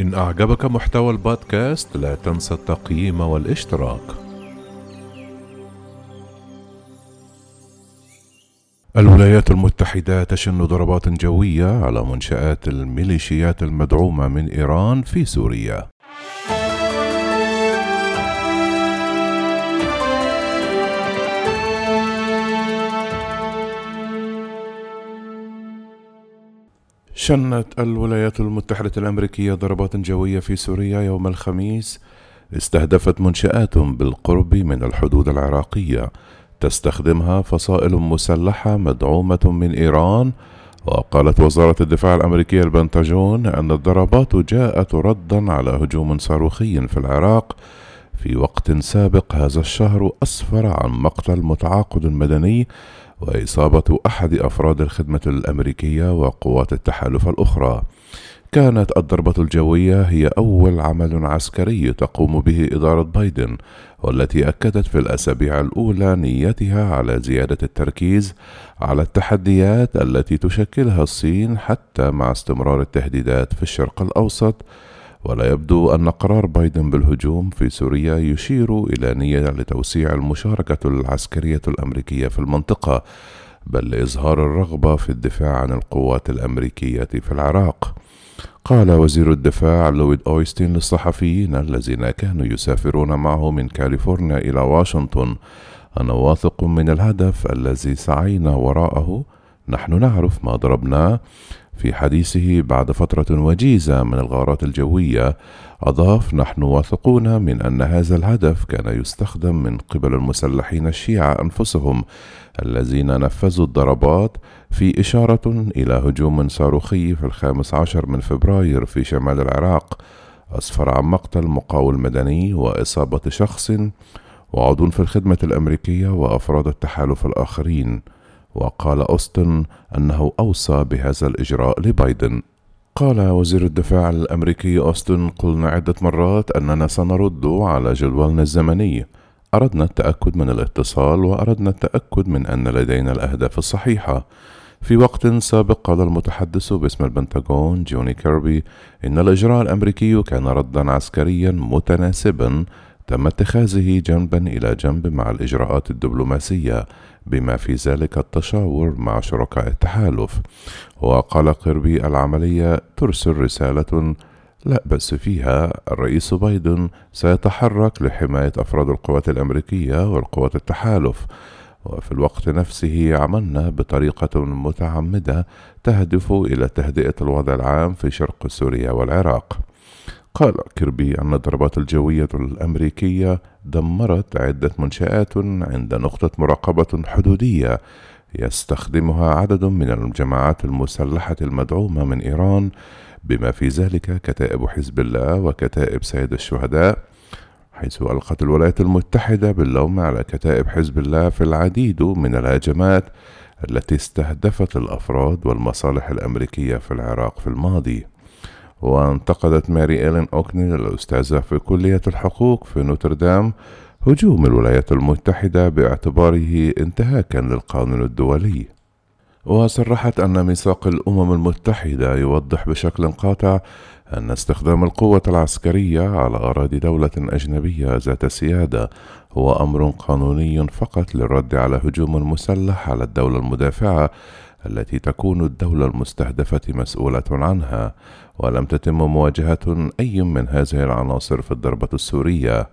إن أعجبك محتوى البودكاست لا تنسى التقييم والاشتراك. الولايات المتحدة تشن ضربات جوية على منشآت الميليشيات المدعومة من إيران في سوريا. شنت الولايات المتحدة الأمريكية ضربات جوية في سوريا يوم الخميس. استهدفت منشآت بالقرب من الحدود العراقية. تستخدمها فصائل مسلحة مدعومة من إيران. وقالت وزارة الدفاع الأمريكية البنتاجون أن الضربات جاءت ردا على هجوم صاروخي في العراق. في وقت سابق هذا الشهر أسفر عن مقتل متعاقد مدني وإصابة أحد أفراد الخدمة الأمريكية وقوات التحالف الأخرى. كانت الضربة الجوية هي أول عمل عسكري تقوم به إدارة بايدن، والتي أكدت في الأسابيع الأولى نيتها على زيادة التركيز على التحديات التي تشكلها الصين حتى مع استمرار التهديدات في الشرق الأوسط ولا يبدو أن قرار بايدن بالهجوم في سوريا يشير إلى نية لتوسيع المشاركة العسكرية الأمريكية في المنطقة بل لإظهار الرغبة في الدفاع عن القوات الأمريكية في العراق. قال وزير الدفاع لويد أويستين للصحفيين الذين كانوا يسافرون معه من كاليفورنيا إلى واشنطن أنا واثق من الهدف الذي سعينا وراءه. نحن نعرف ما ضربناه. في حديثه بعد فترة وجيزة من الغارات الجوية أضاف نحن واثقون من أن هذا الهدف كان يستخدم من قبل المسلحين الشيعة أنفسهم الذين نفذوا الضربات في إشارة إلى هجوم صاروخي في الخامس عشر من فبراير في شمال العراق أسفر عن مقتل مقاول مدني وإصابة شخص وعضو في الخدمة الأمريكية وأفراد التحالف الآخرين. وقال أوستن أنه أوصى بهذا الإجراء لبايدن. قال وزير الدفاع الأمريكي أوستن قلنا عدة مرات أننا سنرد على جدولنا الزمني. أردنا التأكد من الاتصال وأردنا التأكد من أن لدينا الأهداف الصحيحة. في وقت سابق قال المتحدث باسم البنتاغون جوني كيربي إن الإجراء الأمريكي كان ردا عسكريا متناسبا تم اتخاذه جنبا إلى جنب مع الإجراءات الدبلوماسية بما في ذلك التشاور مع شركاء التحالف. وقال قربي العملية ترسل رسالة لا بأس فيها. الرئيس بايدن سيتحرك لحماية أفراد القوات الأمريكية والقوات التحالف. وفي الوقت نفسه عملنا بطريقة متعمدة تهدف إلى تهدئة الوضع العام في شرق سوريا والعراق. قال كيربي أن الضربات الجوية الأمريكية دمرت عدة منشآت عند نقطة مراقبة حدودية يستخدمها عدد من الجماعات المسلحة المدعومة من إيران بما في ذلك كتائب حزب الله وكتائب سيد الشهداء حيث ألقت الولايات المتحدة باللوم على كتائب حزب الله في العديد من الهجمات التي استهدفت الأفراد والمصالح الأمريكية في العراق في الماضي. وانتقدت ماري إيلين أوكني الأستاذة في كلية الحقوق في نوتردام هجوم الولايات المتحدة باعتباره انتهاكا للقانون الدولي. وصرحت أن ميثاق الأمم المتحدة يوضح بشكل قاطع أن استخدام القوة العسكرية على أراضي دولة أجنبية ذات سيادة هو أمر قانوني فقط للرد على هجوم مسلح على الدولة المدافعة التي تكون الدولة المستهدفة مسؤولة عنها ولم تتم مواجهة أي من هذه العناصر في الضربة السورية.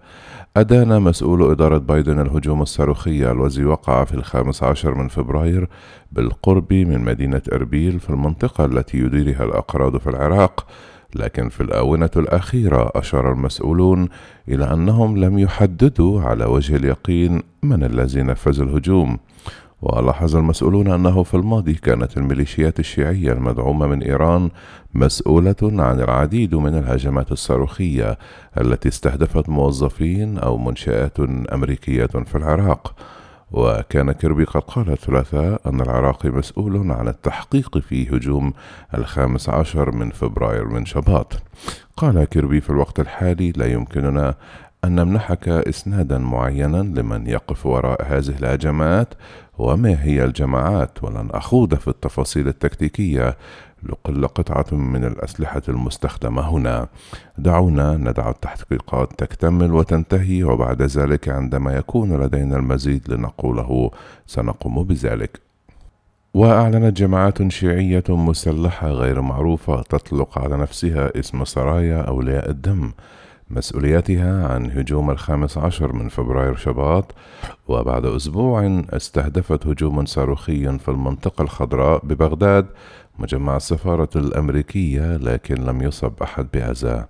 أدان مسؤول إدارة بايدن الهجوم الصاروخي الذي وقع في الخامس عشر من فبراير بالقرب من مدينة إربيل في المنطقة التي يديرها الأقراض في العراق. لكن في الآونة الأخيرة أشار المسؤولون إلى أنهم لم يحددوا على وجه اليقين من الذي نفذ الهجوم. ولاحظ المسؤولون أنه في الماضي كانت الميليشيات الشيعية المدعومة من إيران مسؤولة عن العديد من الهجمات الصاروخية التي استهدفت موظفين أو منشآت أمريكية في العراق. وكان كيربي قد قال الثلاثاء أن العراق مسؤول عن التحقيق في هجوم الخامس عشر من فبراير من شباط. قال كيربي في الوقت الحالي لا يمكننا أن نمنحك إسنادا معينا لمن يقف وراء هذه الهجمات وما هي الجماعات؟ ولن أخوض في التفاصيل التكتيكية لكل قطعة من الأسلحة المستخدمة هنا. دعونا ندع التحقيقات تكتمل وتنتهي وبعد ذلك عندما يكون لدينا المزيد لنقوله سنقوم بذلك. وأعلنت جماعات شيعية مسلحة غير معروفة تطلق على نفسها اسم سرايا أولياء الدم. مسؤوليتها عن هجوم الخامس عشر من فبراير شباط وبعد أسبوع استهدفت هجوما صاروخيا في المنطقة الخضراء ببغداد مجمع السفارة الأمريكية لكن لم يصب أحد بأذى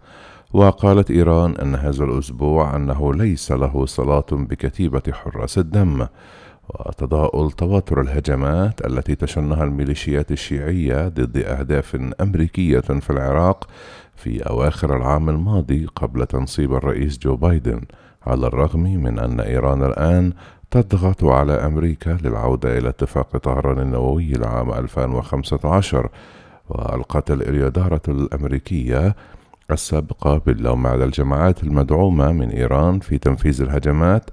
وقالت إيران أن هذا الأسبوع أنه ليس له صلاة بكتيبة حراس الدم. وتضاؤل تواتر الهجمات التي تشنها الميليشيات الشيعية ضد أهداف أمريكية في العراق في أواخر العام الماضي قبل تنصيب الرئيس جو بايدن على الرغم من أن إيران الآن تضغط على أمريكا للعودة إلى اتفاق طهران النووي لعام 2015 وألقت الإدارة الأمريكية السابقة باللوم على الجماعات المدعومة من إيران في تنفيذ الهجمات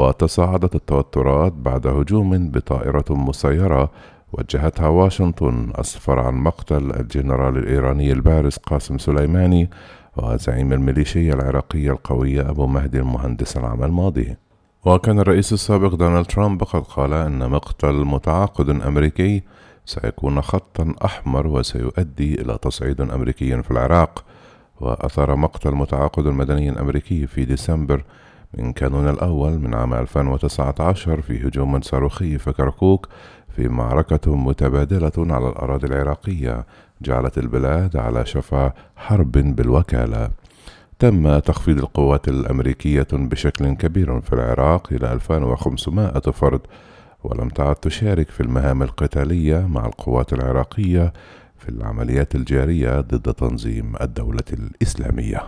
وتصاعدت التوترات بعد هجوم بطائرة مسيرة وجهتها واشنطن أسفر عن مقتل الجنرال الإيراني البارز قاسم سليماني وزعيم الميليشيا العراقية القوية أبو مهدي المهندس العام الماضي. وكان الرئيس السابق دونالد ترامب قد قال أن مقتل متعاقد أمريكي سيكون خطا أحمر وسيؤدي إلى تصعيد أمريكي في العراق. وأثار مقتل متعاقد مدني أمريكي في ديسمبر من كانون الأول من عام 2019 في هجوم صاروخي في كركوك في معركة متبادلة على الأراضي العراقية جعلت البلاد على شفا حرب بالوكالة. تم تخفيض القوات الأمريكية بشكل كبير في العراق إلى 2500 فرد ولم تعد تشارك في المهام القتالية مع القوات العراقية في العمليات الجارية ضد تنظيم الدولة الإسلامية.